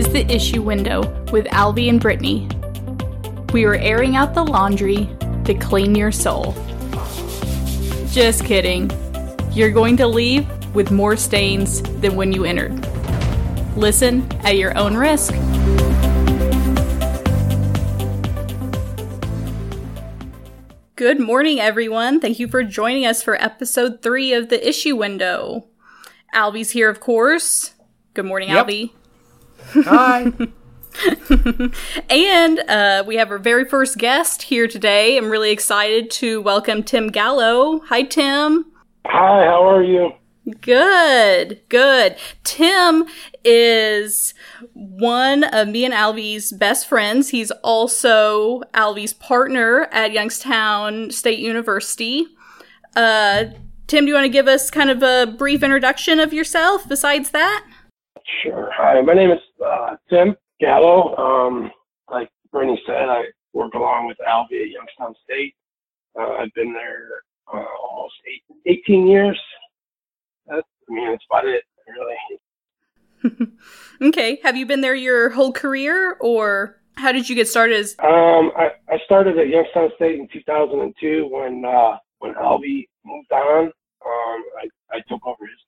is The Issue Window with Albie and Brittany. We are airing out the laundry to clean your soul. Just kidding. You're going to leave with more stains than when you entered. Listen at your own risk. Good morning, everyone. Thank you for joining us for episode three of The Issue Window. Albie's here, of course. Good morning, Yep. Albie. Hi. And uh, we have our very first guest here today. I'm really excited to welcome Tim Gallo. Hi, Tim. Hi, how are you? Good, good. Tim is one of me and Albie's best friends. He's also Albie's partner at Youngstown State University. Uh, Tim, do you want to give us kind of a brief introduction of yourself besides that? Sure. Hi, my name is uh, Tim Gallo. Um, like Brittany said, I work along with Albie at Youngstown State. Uh, I've been there uh, almost eight, 18 years. That's, I mean, that's about it, really. Okay. Have you been there your whole career, or how did you get started? As- Um, I, I started at Youngstown State in 2002 when uh, when Albie moved on. Um, I, I took over his.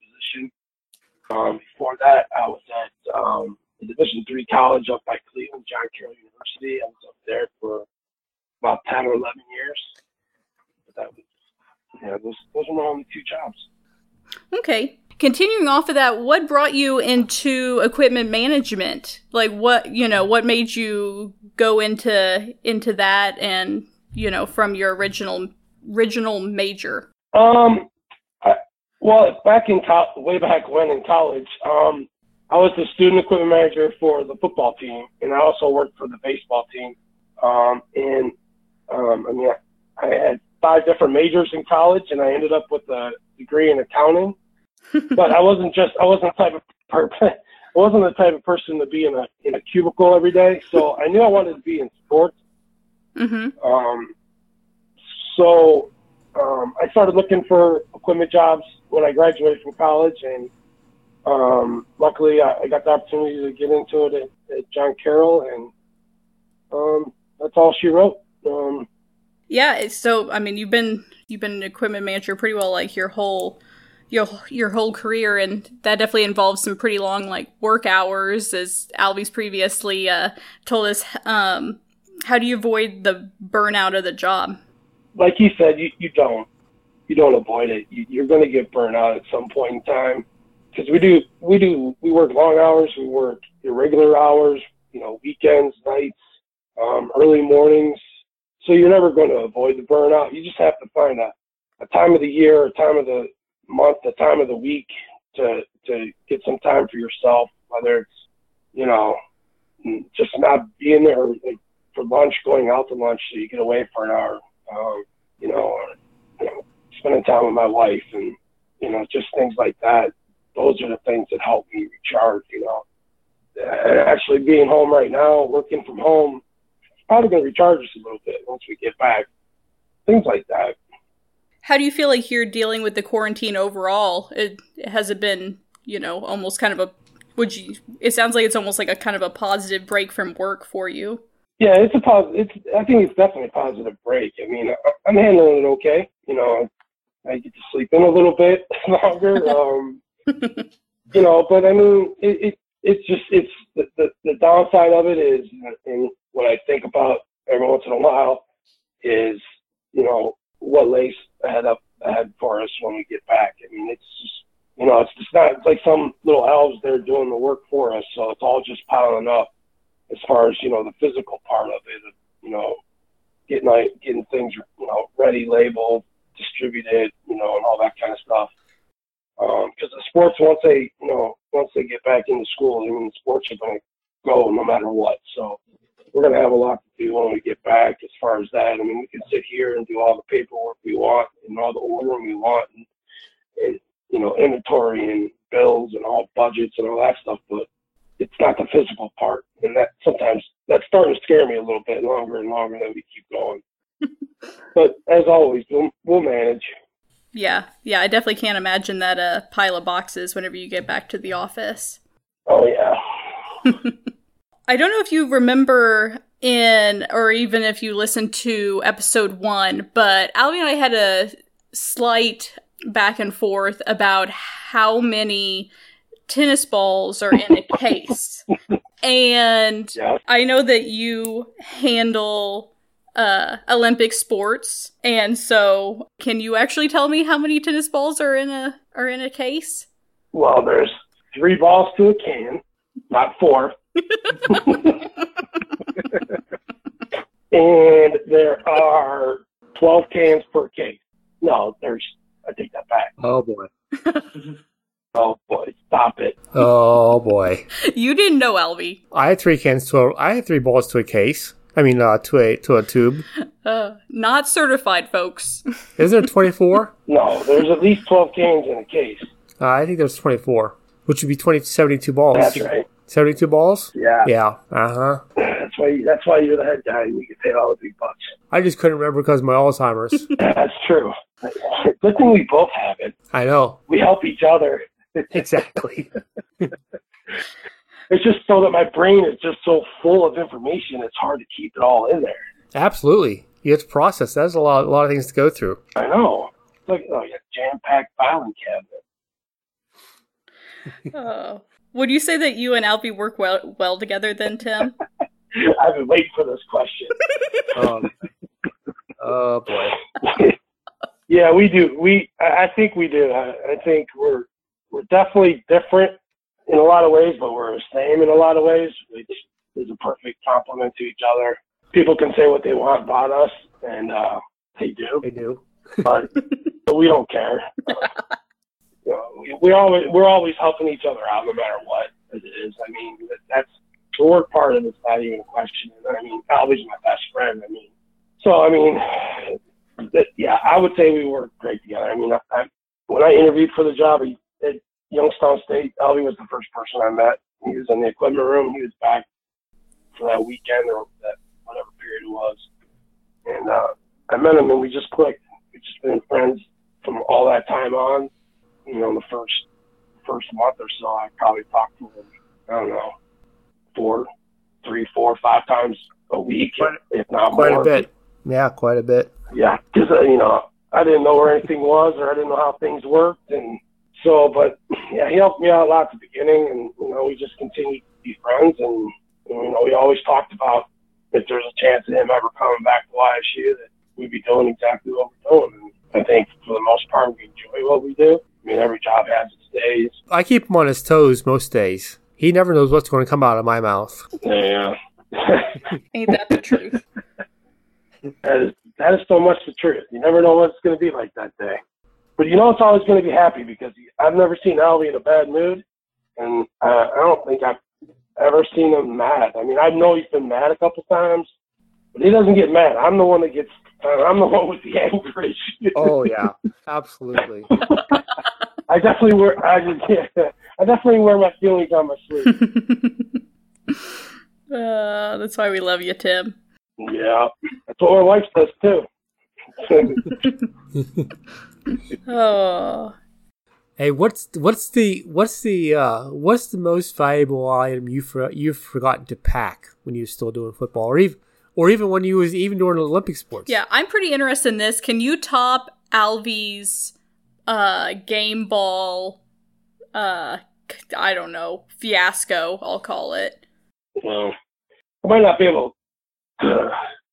Um, before that, I was at um, the Division three college up by Cleveland, John Carroll University. I was up there for about 10 or 11 years. But that was, yeah, those, those were my only two jobs. Okay. Continuing off of that, what brought you into equipment management? Like what, you know, what made you go into into that and, you know, from your original original major? Um, well, back in co- way back when in college, um, I was the student equipment manager for the football team, and I also worked for the baseball team. Um, and um, I mean, I, I had five different majors in college, and I ended up with a degree in accounting. but I wasn't just I wasn't the type of per- I wasn't the type of person to be in a in a cubicle every day. So I knew I wanted to be in sports. Mm-hmm. Um, so um, I started looking for equipment jobs when I graduated from college, and um, luckily I, I got the opportunity to get into it at, at John Carroll, and um, that's all she wrote. Um, Yeah, so I mean, you've been you've been an equipment manager pretty well like your whole your your whole career and that definitely involves some pretty long like work hours as Albie's previously uh told us um how do you avoid the burnout of the job? Like you said, you, you don't you don't avoid it. You, you're going to get burned out at some point in time because we do we do we work long hours, we work irregular hours, you know, weekends, nights, um, early mornings. So you're never going to avoid the burnout. You just have to find a, a time of the year, a time of the month, a time of the week to to get some time for yourself, whether it's you know just not being there like, for lunch, going out to lunch so you get away for an hour um, you know, or, you know, spending time with my wife and, you know, just things like that. Those are the things that help me recharge, you know. And actually being home right now, working from home, probably going to recharge us a little bit once we get back. Things like that. How do you feel like you're dealing with the quarantine overall? It has it been, you know, almost kind of a would you it sounds like it's almost like a kind of a positive break from work for you. Yeah, it's a pos- It's I think it's definitely a positive break. I mean, I, I'm handling it okay. You know, I get to sleep in a little bit longer. Um, you know, but I mean, it, it it's just it's the, the the downside of it is, and what I think about every once in a while is, you know, what lays ahead up ahead for us when we get back. I mean, it's just you know, it's just not it's like some little elves there doing the work for us, so it's all just piling up as far as you know the physical part of it, you know, getting getting things you know ready, labeled, distributed, you know, and all that kind of stuff. Um, because the sports once they you know once they get back into school, I mean, sports are going to go no matter what. So we're going to have a lot to do when we get back as far as that. I mean, we can sit here and do all the paperwork we want and all the ordering we want, and, and you know, inventory and bills and all budgets and all that stuff, but it's not the physical part, and that sometimes that's starting to scare me a little bit longer and longer that we keep going. but as always, we'll, we'll manage. Yeah, yeah, I definitely can't imagine that a uh, pile of boxes whenever you get back to the office. Oh yeah. I don't know if you remember in, or even if you listened to episode one, but Albie and I had a slight back and forth about how many tennis balls are in a case. and Yeah. I know that you handle uh Olympic sports and so can you actually tell me how many tennis balls are in a are in a case? Well, there's three balls to a can, not four. and there are 12 cans per case. No, there's, I take that back. Oh boy. Oh boy, stop it. Oh boy. You didn't know Albie. I had three cans to a, I had three balls to a case. I mean, uh, to a to a tube. Uh not certified folks. Is there twenty four? No, there's at least 12 cans in a case. Uh, I think there's twenty four, which would be 20, 72 balls. That's right. Seventy two balls. Yeah. Yeah. Uh huh. That's why, that's why you're the head guy and you get paid all the big bucks. I just couldn't remember because of my Alzheimer's. That's true. Good thing we both have it. I know We help each other. Exactly. It's just so that my brain is just so full of information, it's hard to keep it all in there. Absolutely. You have to process. That's a lot. A lot of things to go through. I know. It's like oh, yeah, jam-packed filing cabinet. Uh, would you say that you and Albie work well well together then, Tim? I've been waiting for this question. Um, oh boy. yeah, we do. We, I I think we do. I, I think we're we're definitely different in a lot of ways, but we're the same in a lot of ways, which is a perfect complement to each other. People can say what they want about us, and uh, they do, They do. but, but we don't care. Uh, you know, we, we always we're always helping each other out, no matter what it is. I mean, that's the work part of it's not even a question. I mean, Albie's my best friend. I mean, so I mean, that, yeah, I would say we work great together. I mean, I, I, when I interviewed for the job at Youngstown State, Albie was the first person I met. He was in the equipment room. He was back for that weekend or that whatever period it was, and uh, I met him and we just clicked. We've just been friends from all that time on. You know, in the first first month or so, I probably talked to him. I don't know, four, three, four, five times a week, Quite- if not Quite more. a bit. Yeah, quite a bit. Yeah, because uh, you know I didn't know where anything was, or I didn't know how things worked, and so. But yeah, he helped me out a lot at the beginning, and you know we just continued to be friends, and you know we always talked about if there's a chance of him ever coming back to YSU that we'd be doing exactly what we're doing. And I think for the most part we enjoy what we do. I mean, every job has its days. I keep him on his toes most days. He never knows what's going to come out of my mouth. Yeah. Ain't that the truth? That is that is so much the truth. You never know what it's going to be like that day. But you know it's always going to be happy because I've never seen Albie in a bad mood, and uh, I don't think I've ever seen him mad. I mean, I know he's been mad a couple times, but he doesn't get mad. I'm the one that gets. Uh, I'm the one with the anger issue. Oh yeah, absolutely. I definitely wear. I just, yeah, I definitely wear my feelings on my sleeve. uh, that's why we love you, Tim. yeah, that's what my wife does too. Oh, Hey, what's what's the what's the uh, what's the most valuable item you for, you've forgotten to pack when you were still doing football, or even or even when you was even doing Olympic sports? yeah. I'm pretty interested in this. Can you top Albie's uh, game ball? Uh, I don't know fiasco. I'll call it. Well, I might not be able to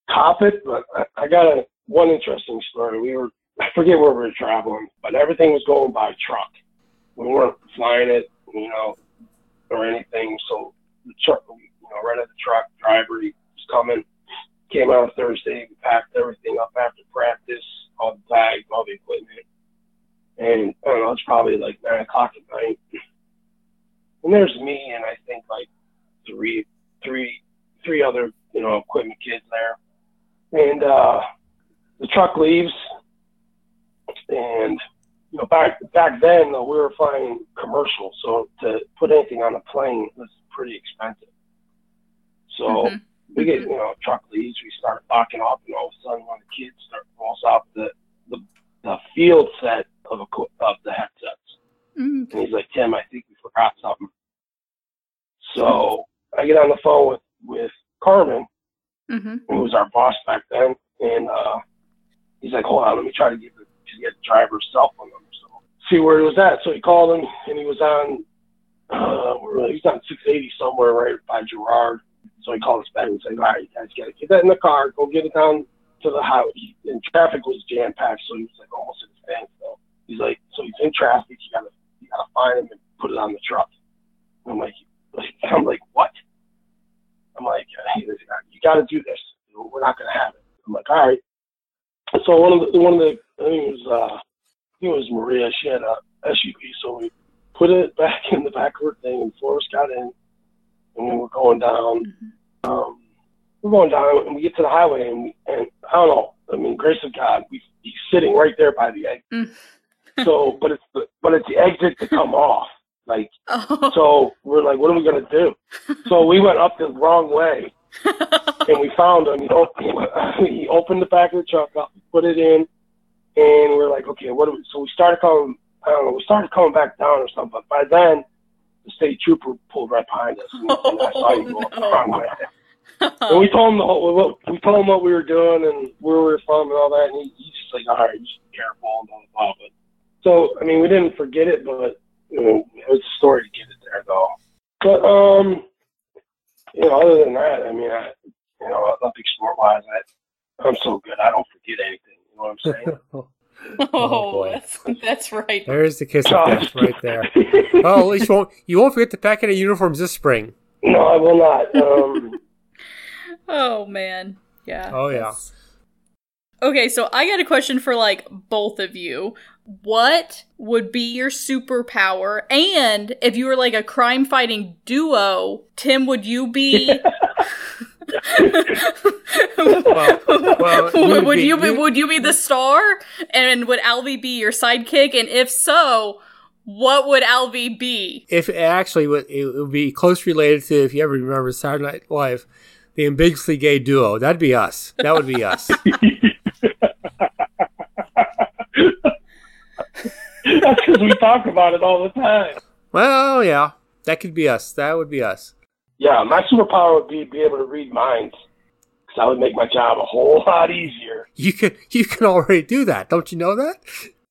top it, but I, I got a one interesting story. We were I forget where we were traveling, but everything was going by truck. We weren't flying it, you know, or anything. So the truck, you know, rented the truck. Driver he was coming. Came out Thursday. We packed everything up after practice, all the bags, all the equipment, and I don't know. It's probably like nine o'clock at night. And there's me and I think like three three three other you know equipment kids there, and uh, the truck leaves, and you know back back then though, we were flying commercial, so to put anything on a plane was pretty expensive. So Mhm. we get you know truck leaves, we start locking up, and all of a sudden one of the kids start rolls off the the, the field set of equi- of the headsets. Mm. And he's like, Tim, I think we forgot something. So I get on the phone with Carmen, Mm-hmm. who was our boss back then, and uh, he's like, "Hold on, let me try to get the to get the driver's cell phone number, so see where it was at." So he called him, and he was on, uh, he? he was on 680 somewhere right by Girard. So he called us back and said, "All right, you guys got to get that in the car, go get it down to the highway." And traffic was jam packed, so he was like almost at a standstill. He's like, "So he's in traffic. You gotta you gotta find him and put it on the truck." I'm like, I'm like, what? I'm like, hey, you got to do this. We're not to have it. I'm like, all right. So one of the one of the I think it was uh, I think it was Maria. She had a SUV, so we put it back in the back of her thing, and Forrest got in, and we were going down. Um, we're going down, and we get to the highway, and, we, and I don't know. I mean, grace of God, we he's sitting right there by the exit. Mm. so, but it's the but it's the exit to come off. Like, Oh. so we're like, what are we gonna do? So we went up the wrong way, and we found him. He opened, he opened the back of the truck up, put it in, and we're like, okay, what do we? So we started coming. I don't know. We started coming back down or something. But by then, the state trooper pulled right behind us, and, and I saw you go up the Oh, wrong way. And we told him the whole, what, we told him what we were doing and where we were from and all that, and he, he's just like, all right, just be careful and blah blah blah. But so I mean, we didn't forget it, but you know, it was a story to get it there though. But um, you know, other than that, I mean, I, you know, nothing sport wise, I I'm so good, I don't forget anything. You know what I'm saying? Oh, Oh, boy. that's, that's right. There's the kiss of death right there. Oh, at least you won't you won't forget to pack in the uniforms this spring. no, I will not. Um, Oh man. Yeah. Oh, yeah. that's- Okay, so I got a question for like both of you. What would be your superpower? And if you were like a crime fighting duo, Tim, would you be well, we would, would be- you be would you be the star? And would Albie be your sidekick? And if so, what would Albie be? If it actually would it would be close related to if you ever remember Saturday Night Live, the ambiguously gay duo. That'd be us. That would be us. that's because we talk about it all the time. well, yeah, that could be us. That would be us. Yeah, my superpower would be be able to read minds, because that would make my job a whole lot easier. You can you can already do that. Don't you know that?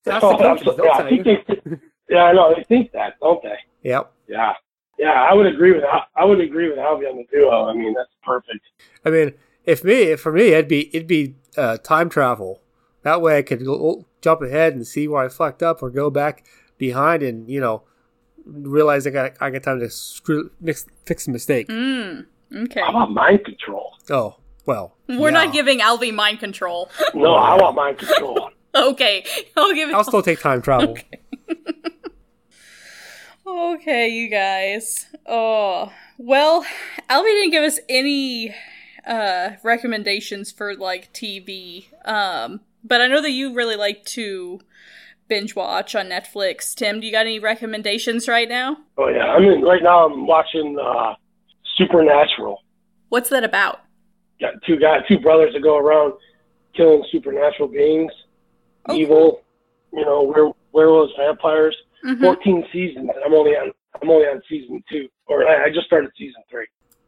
That's Oh, the coaches, absolutely. yeah, I tell think they, yeah, I know they think that, don't they? Yep. Yeah, yeah, I would agree with Al- I would agree with Albie on the duo. I mean, that's perfect. I mean, if me, for me, it'd be it'd be uh, time travel. That way, I could go, jump ahead and see where I fucked up, or go back behind and you know realize I got I got time to screw mix, fix a mistake. Mm, okay. How about mind control? Oh well, We're yeah. not giving Albie mind control. No, I want mind control. okay. I'll give it I'll still take time travel. Okay, you guys. Oh, well, Albie didn't give us any uh recommendations for like TV. Um, but I know that you really like to binge watch on Netflix. Tim, do you got any recommendations right now? Oh yeah, I mean, right now I'm watching uh, Supernatural. What's that about? Got two guys, two brothers that go around killing supernatural beings, Oh. evil, you know, were, werewolves, vampires. Mhm. 14 seasons. and I'm only on I'm only on season two, or I, I just started season three.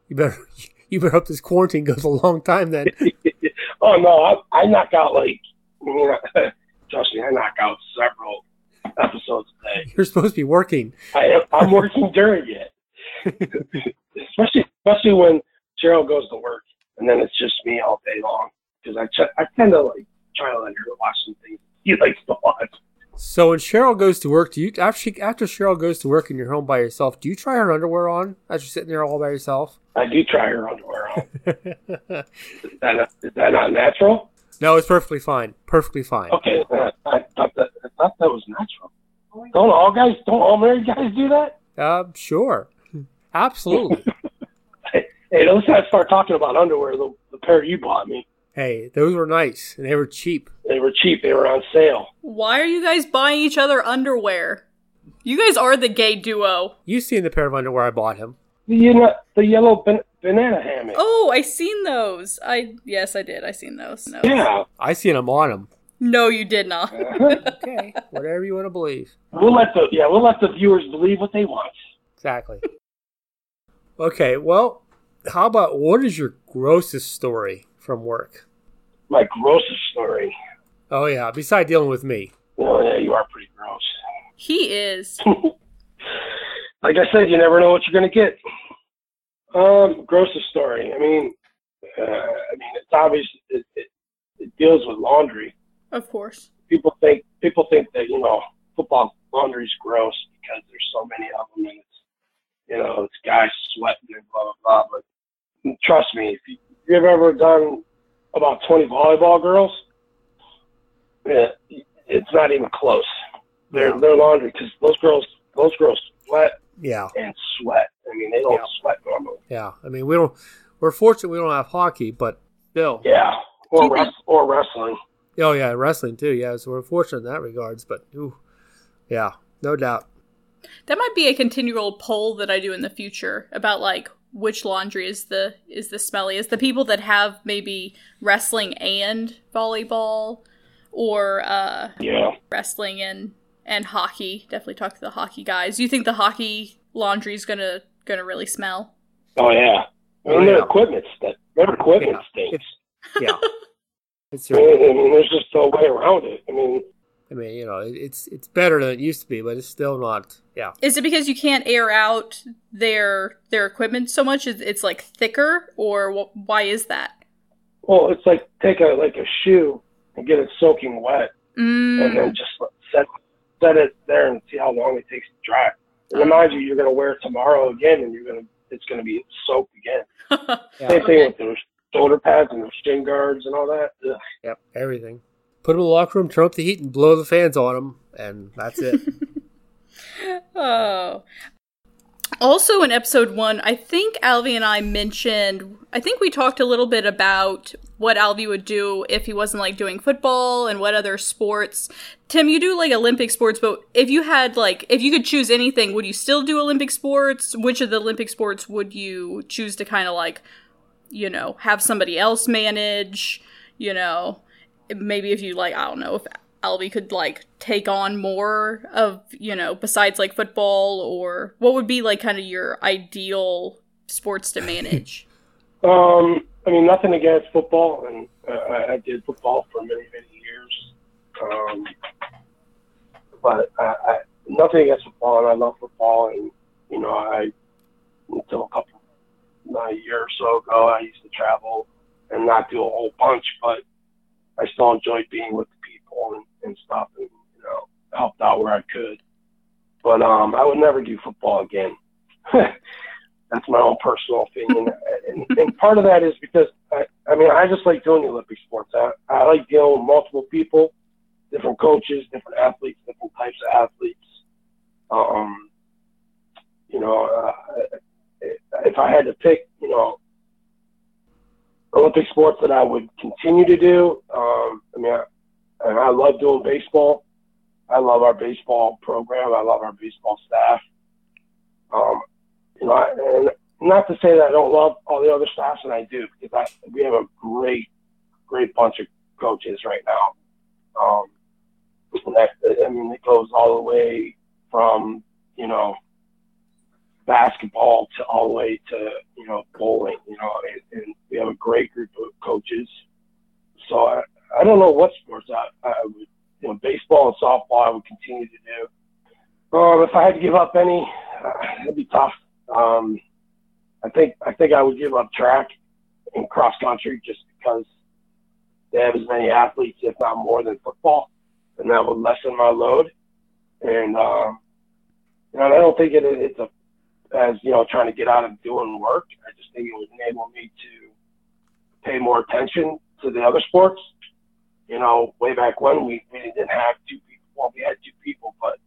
You better you better hope this quarantine goes a long time. Then oh no, I, I knock out like I mean, trust me, I knock out several episodes a day. you're supposed to be working. I am, I'm working during it, especially especially when Cheryl goes to work, and then it's just me all day long because I ch- I tend to like try to let her watch some things he likes to watch. So when Cheryl goes to work, do you after she, after Cheryl goes to work and you're home by yourself, do you try her underwear on as you're sitting there all by yourself? I do try her underwear on. Is that not, is that not natural? No, it's perfectly fine. Perfectly fine. Okay, uh, I thought that I thought that was natural. Don't all guys, don't all married guys do that? Uh, sure, absolutely. Hey, let's not start talking about underwear. The, the pair you bought me, hey, those were nice and they were cheap. they were cheap. They were on sale. Why are you guys buying each other underwear? You guys are the gay duo. You seen the pair of underwear I bought him? The you know, the yellow ban- banana hammock. Oh, I seen those. I yes, I did. I seen those. No, Yeah, I seen them on him. no, you did not. Okay, whatever you want to believe. we'll let the yeah we'll let the viewers believe what they want. Exactly. okay, well, how about what is your grossest story from work? My grossest story. Oh yeah, besides dealing with me. Oh yeah, you are pretty gross. He is. like I said, you never know what you're going to get. Um, grossest story. I mean, uh, I mean, it's obvious. It, it, it deals with laundry. Of course. People think people think that you know football laundry is gross because there's so many of them and it's you know it's guys sweating and blah blah blah. But trust me, if you, if you've ever done about 20 volleyball girls, yeah, it's not even close. Their Yeah. their laundry because those girls those girls sweat Yeah, and sweat. I mean, they don't Yeah. sweat normally. yeah. I mean, we don't. We're fortunate we don't have hockey, but still. Yeah, or res- or wrestling. Oh yeah, wrestling too. Yeah, so we're fortunate in that regards. But ooh, yeah, no doubt. That might be a continual poll that I do in the future about like which laundry is the is the smelliest. The people that have maybe wrestling and volleyball or uh Yeah. wrestling and and hockey. Definitely talk to the hockey guys. You think the hockey laundry is gonna gonna really smell? Oh yeah. I mean, Oh, their yeah. equipment st- their equipment Yeah. stinks. Yeah, it's. I mean, I mean, there's just no way around it. I mean, I mean, you know, it's it's better than it used to be, but it's still not. Yeah, Is it because you can't air out their their equipment so much? Is it's like thicker, or why is that? well, it's like take a like a shoe and get it soaking wet, and Mm, then just set set it there and see how long it takes to dry. And remind you, you're gonna wear it tomorrow again, and you're gonna it's gonna be soaked again. yeah, Same Okay. thing with those shoulder pads and those shin guards and all that. Ugh. yep, everything. Put them in the locker room, turn up the heat, and blow the fans on them, and that's it. oh. Also, in episode one, I think Albie and I mentioned, I think we talked a little bit about what Albie would do if he wasn't like doing football and what other sports. Tim, you do like Olympic sports, but if you had like, if you could choose anything, would you still do Olympic sports? Which of the Olympic sports would you choose to kind of like, you know, have somebody else manage? You know, maybe if you like, I don't know, if Albie could like take on more of, you know, besides like football or what would be like kind of your ideal sports to manage? Um, I mean, nothing against football, and uh, I, I did football for many, many years. Um, but I, I, nothing against football, and I love football. And you know, I until a couple, not a year or so ago, I used to travel and not do a whole bunch, but I still enjoyed being with the people and, and stuff, and you know, helped out where I could. But um, I would never do football again. That's my own personal opinion, and, and part of that is because I, I mean, I just like doing Olympic sports. I, I like dealing with multiple people, different coaches, different athletes, different types of athletes. Um, you know, uh, if I had to pick, you know, Olympic sports that I would continue to do, um, I mean, and I love doing baseball. I love our baseball program. I love our baseball staff. Um, you know, I- and not to say that I don't love all the other staffs, and I do because I, we have a great, great bunch of coaches right now. Um, and that, I mean, it goes all the way from you know basketball to all the way to you know bowling. You know, and, and we have a great group of coaches. So I don't know what sports I, I would, you know, baseball and softball I would continue to do. Um, if I had to give up any, uh, it'd be tough. Um, I think I think I would give up track and cross country just because they have as many athletes, if not more, than football, and that would lessen my load. And um, you know, I don't think it, it's a as you know trying to get out of doing work. I just think it would enable me to pay more attention to the other sports. You know, way back when we, we didn't have two people. Well, we had two people, but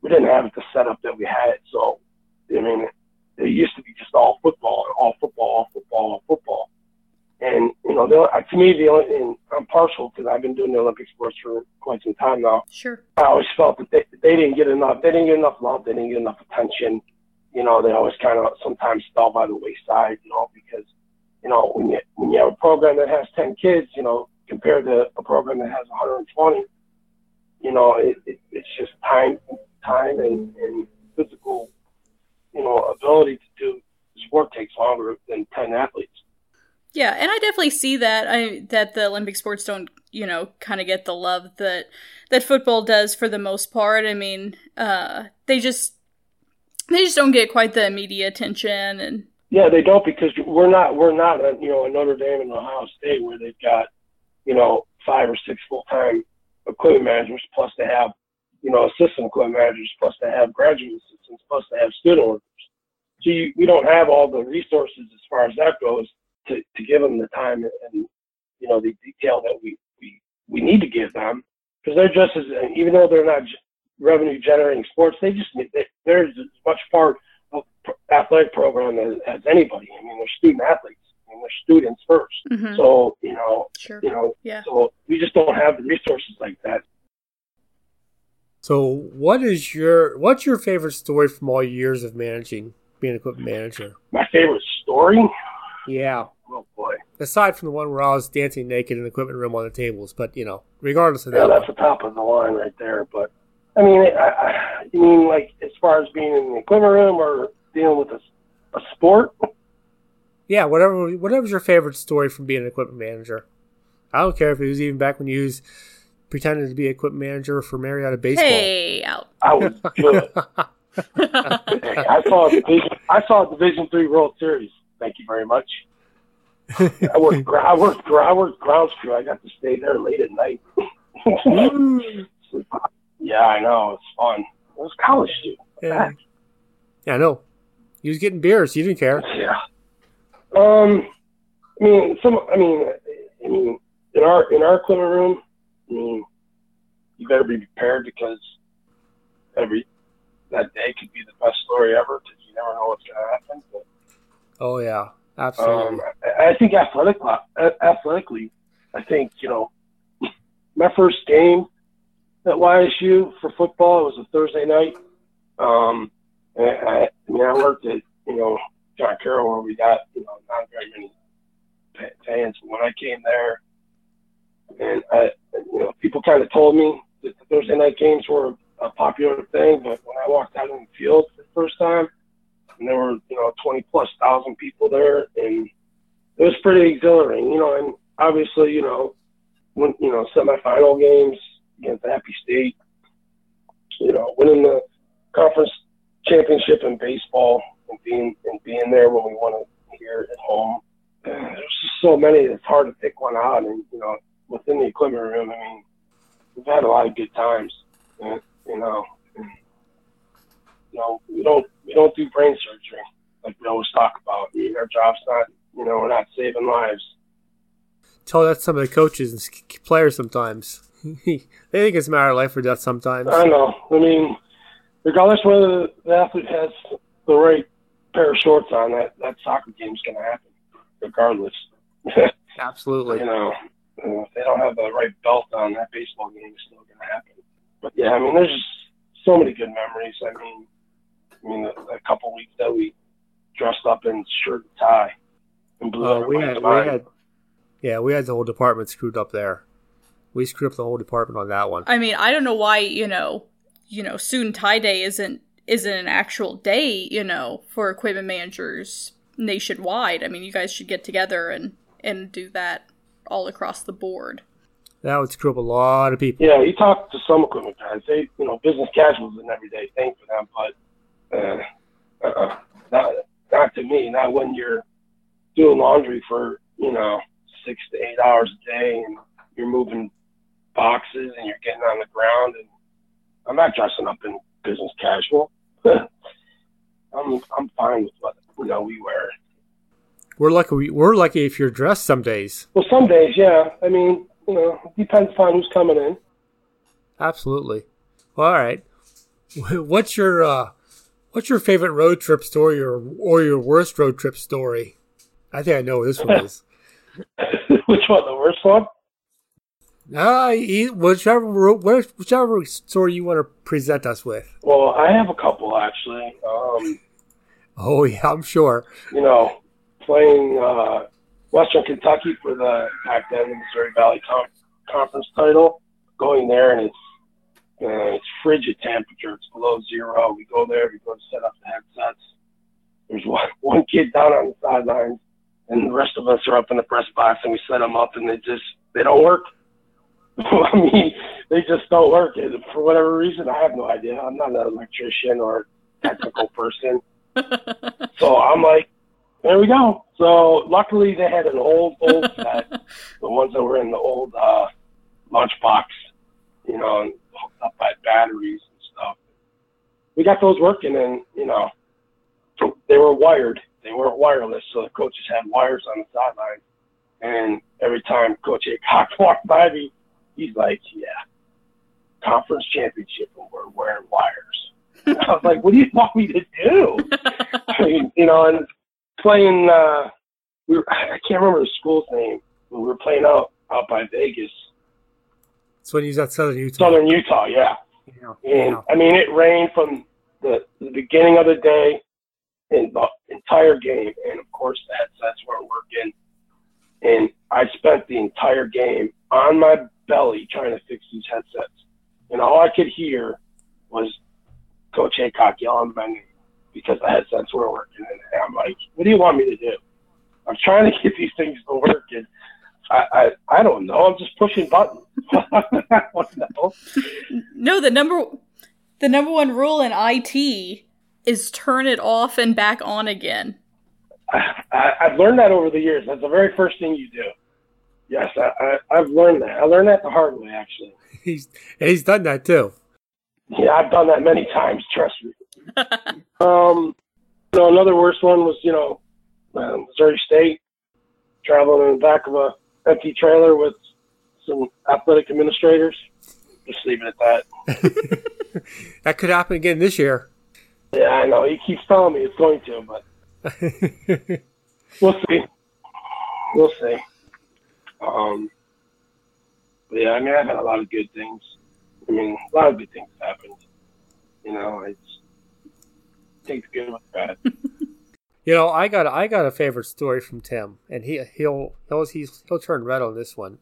we didn't have the setup that we had. So, I mean, it used to be just all football, all football, all football, all football. And you know, the, to me, the only and I'm partial because I've been doing the Olympic sports for quite some time now. Sure. I always felt that they, they didn't get enough. They didn't get enough love. They didn't get enough attention. You know, they always kind of sometimes fell by the wayside. You know, because you know when you when you have a program that has ten kids, you know, compared to a program that has 120, you know, it, it, it's just time, time and, and physical, you know, ability to do sport takes longer than ten athletes. Yeah, and I definitely see that. I that the Olympic sports don't, you know, kind of get the love that that football does for the most part. I mean, uh, they just they just don't get quite the media attention and yeah, they don't because we're not we're not a, you know a Notre Dame and Ohio State where they've got you know five or six full time equipment managers plus to have you know assistant equipment managers plus to have graduate assistants plus to have student workers. So you, we don't have all the resources as far as that goes to, to give them the time and you know the detail that we we, we need to give them. Because they're just as even though they're not revenue generating sports they just they, they're as much part of athletic program as, as anybody. I mean they're student athletes I students 1st Mhm. so you know sure. you know Yeah. so we just don't have the resources like that So, what is your what's your favorite story from all years of managing, being an equipment manager? my favorite story Yeah, oh boy aside from the one where I was dancing naked in the equipment room on the tables, but you know, regardless of that, yeah that's one. the top of the line right there but I mean I, I, you mean like as far as being in the equipment room or dealing with a, a sport yeah, whatever, whatever's your favorite story from being an equipment manager. I don't care if it was even back when you was pretending to be equipment manager for Marietta baseball. Hey, out. I was good. I saw a division. I saw a Division Three World Series. Thank you very much. I worked. gr- I worked. I worked grounds crew. I got to stay there late at night. Mm. yeah, I know. It's fun. It was college student. yeah. yeah, I know. You was getting beers. You didn't care. Yeah. Um. I mean, some. I mean, I mean, in our in our equipment room, I mean, you better be prepared because every that day could be the best story ever because you never know what's going to happen. But, Oh yeah, absolutely. Um, I, I think athletic, athletically, I think you know, my first game at YSU for football it was a Thursday night. Um, and I, I mean, I worked at you know John Carroll where we got you know not very many fans. When I came there, and I, you know, people kind of told me that the Thursday night games were a popular thing, but when I walked out in the field for the first time and there were you know 20 plus thousand people there and it was pretty exhilarating you know and obviously you know when you know semifinal games against App State you know winning the conference championship in baseball and being and being there when we won it here at home uh, there's just so many it's hard to pick one out and you know within the equipment room I mean we've had a lot of good times and, you know and, you know, we don't we don't do brain surgery like we always talk about. Our job's not, you know, we're not saving lives. Tell that to some of the coaches and players sometimes. they think it's a matter of life or death sometimes. I know. I mean, regardless whether the athlete has the right pair of shorts on, that that soccer game's going to happen, regardless. Absolutely. you know, uh, if they don't have the right belt on, that baseball game is still going to happen. But yeah, I mean, there's just so many good memories. I mean, I mean, a, the couple weeks that we dressed up in shirt and tie and blew Oh, we everybody's had, we had, yeah, we had the whole department screwed up there. We screwed up the whole department on that one. I mean, I don't know why, you know, you know, student tie day isn't isn't an actual day, you know, for equipment managers nationwide. I mean, you guys should get together and and do that all across the board. That would screw up a lot of people. Yeah, you talk to some equipment guys. They, you know, business casual is an everyday thing for them, but uh, uh, not not to me. Not when you're doing laundry for you know six to eight hours a day, and you're moving boxes and you're getting on the ground. And I'm not dressing up in business casual. I'm I'm fine with what you know we wear. We're lucky. We, we're lucky if you're dressed some days. Well, some days, yeah. I mean, you know, it depends upon who's coming in. Absolutely. Well, all right. What's your uh, what's your favorite road trip story or or your worst road trip story? I think I know what this one is. Which one? The worst one? Ah, e- whichever whichever story you want to present us with. Well, I have a couple actually. Um, Oh yeah, I'm sure. you know, playing uh, Western Kentucky for the back then the Missouri Valley Con- Conference title. Going there and it's uh, it's frigid temperature. It's below zero. We go there. We go to set up the headsets. there's one one kid down on the sidelines, and the rest of us are up in the press box, and we set them up, and they just they don't work. I mean, they just don't work. And for whatever reason, I have no idea. I'm not an electrician or technical person. so I'm like, there we go. So luckily they had an old, old set, the ones that were in the old uh, lunchbox, you know, and hooked up by batteries and stuff. We got those working, and you know, they were wired. They weren't wireless, so the coaches had wires on the sideline. And every time Coach Heacock walked by me, he's like, "Yeah, conference championship, and we're wearing wires." I was like, "What do you want me to do?" I mean, you know, and playing. Uh, we were, I can't remember the school's name. but We were playing out out by Vegas. It's when he was at Southern Utah. Southern Utah, yeah. Yeah, And yeah. I mean, it rained from the, the beginning of the day and the entire game. And of course, the headsets weren't working. And I spent the entire game on my belly trying to fix these headsets. And all I could hear was Coach Heacock yelling my name because the headsets weren't working. And I'm like, what do you want me to do? I'm trying to get these things to work. And I, I, I don't know. I'm just pushing buttons. I don't know. No, the number the number one rule in IT is turn it off and back on again. I, I've learned that over the years. That's the very first thing you do. Yes, I, I, I've learned that. I learned that the hard way, actually. He's and he's done that too. Yeah, I've done that many times. Trust me. Um, you know, another worse one was you know, uh, Missouri State traveling in the back of a empty trailer with some athletic administrators. Just leave it at that. that could happen again this year. Yeah, I know. He keeps telling me it's going to, but we'll see. We'll see. Um, but yeah, I mean, I've had a lot of good things. I mean, a lot of good things happened. You know, it's take the good with the bad. You know, I got I got a favorite story from Tim, and he he'll he'll he's, he'll turn red on this one.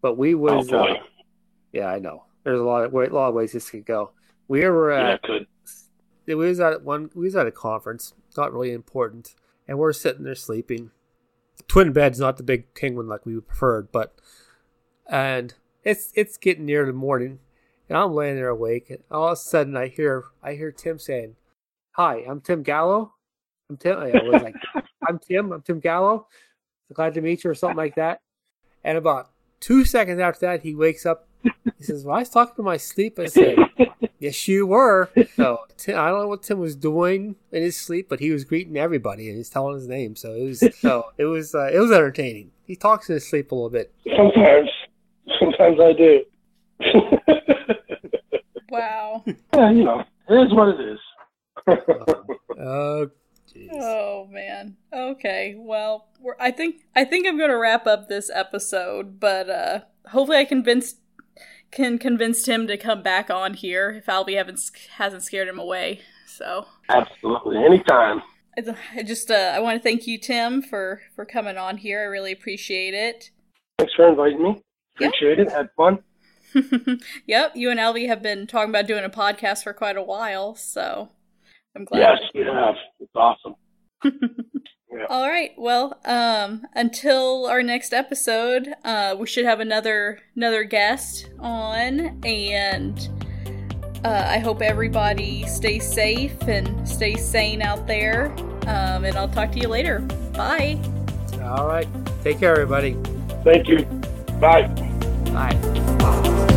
But we oh was boy, uh, yeah, I know. There's a lot of a lot of ways this could go. We were yeah, at could. we was at one we was at a conference, not really important, and we're sitting there sleeping. Twin beds, not the big king one like we preferred, but and it's it's getting near the morning, and I'm laying there awake, and all of a sudden I hear I hear Tim saying, "Hi, I'm Tim Gallo. I'm Tim." I was like, "I'm Tim. I'm Tim Gallo. Glad to meet you," or something like that. And about two seconds after that, he wakes up. He says, "Well, I was talking to my sleep." I said, "Yes, you were." So Tim, I don't know what Tim was doing in his sleep, but he was greeting everybody and he's telling his name. So it was so it was uh, it was entertaining. He talks in his sleep a little bit. Sometimes, sometimes I do. Wow. yeah, you know, it is what it is. Oh, jeez. Oh man. Okay. Well, we're, I think I think I'm going to wrap up this episode, but uh hopefully I convinced can convince him to come back on here if Albie haven't hasn't scared him away. So, Absolutely, anytime. I just uh, I want to thank you Tim for for coming on here. I really appreciate it. Thanks for inviting me. Appreciate it. Had fun. yep, you and Albie have been talking about doing a podcast for quite a while, so I'm glad. Yes, you have. It's awesome. All right. Well, um, until our next episode, uh, we should have another another guest on, and uh, I hope everybody stays safe and stays sane out there. Um, and I'll talk to you later. Bye. All right. Take care, everybody. Thank you. Bye. Bye.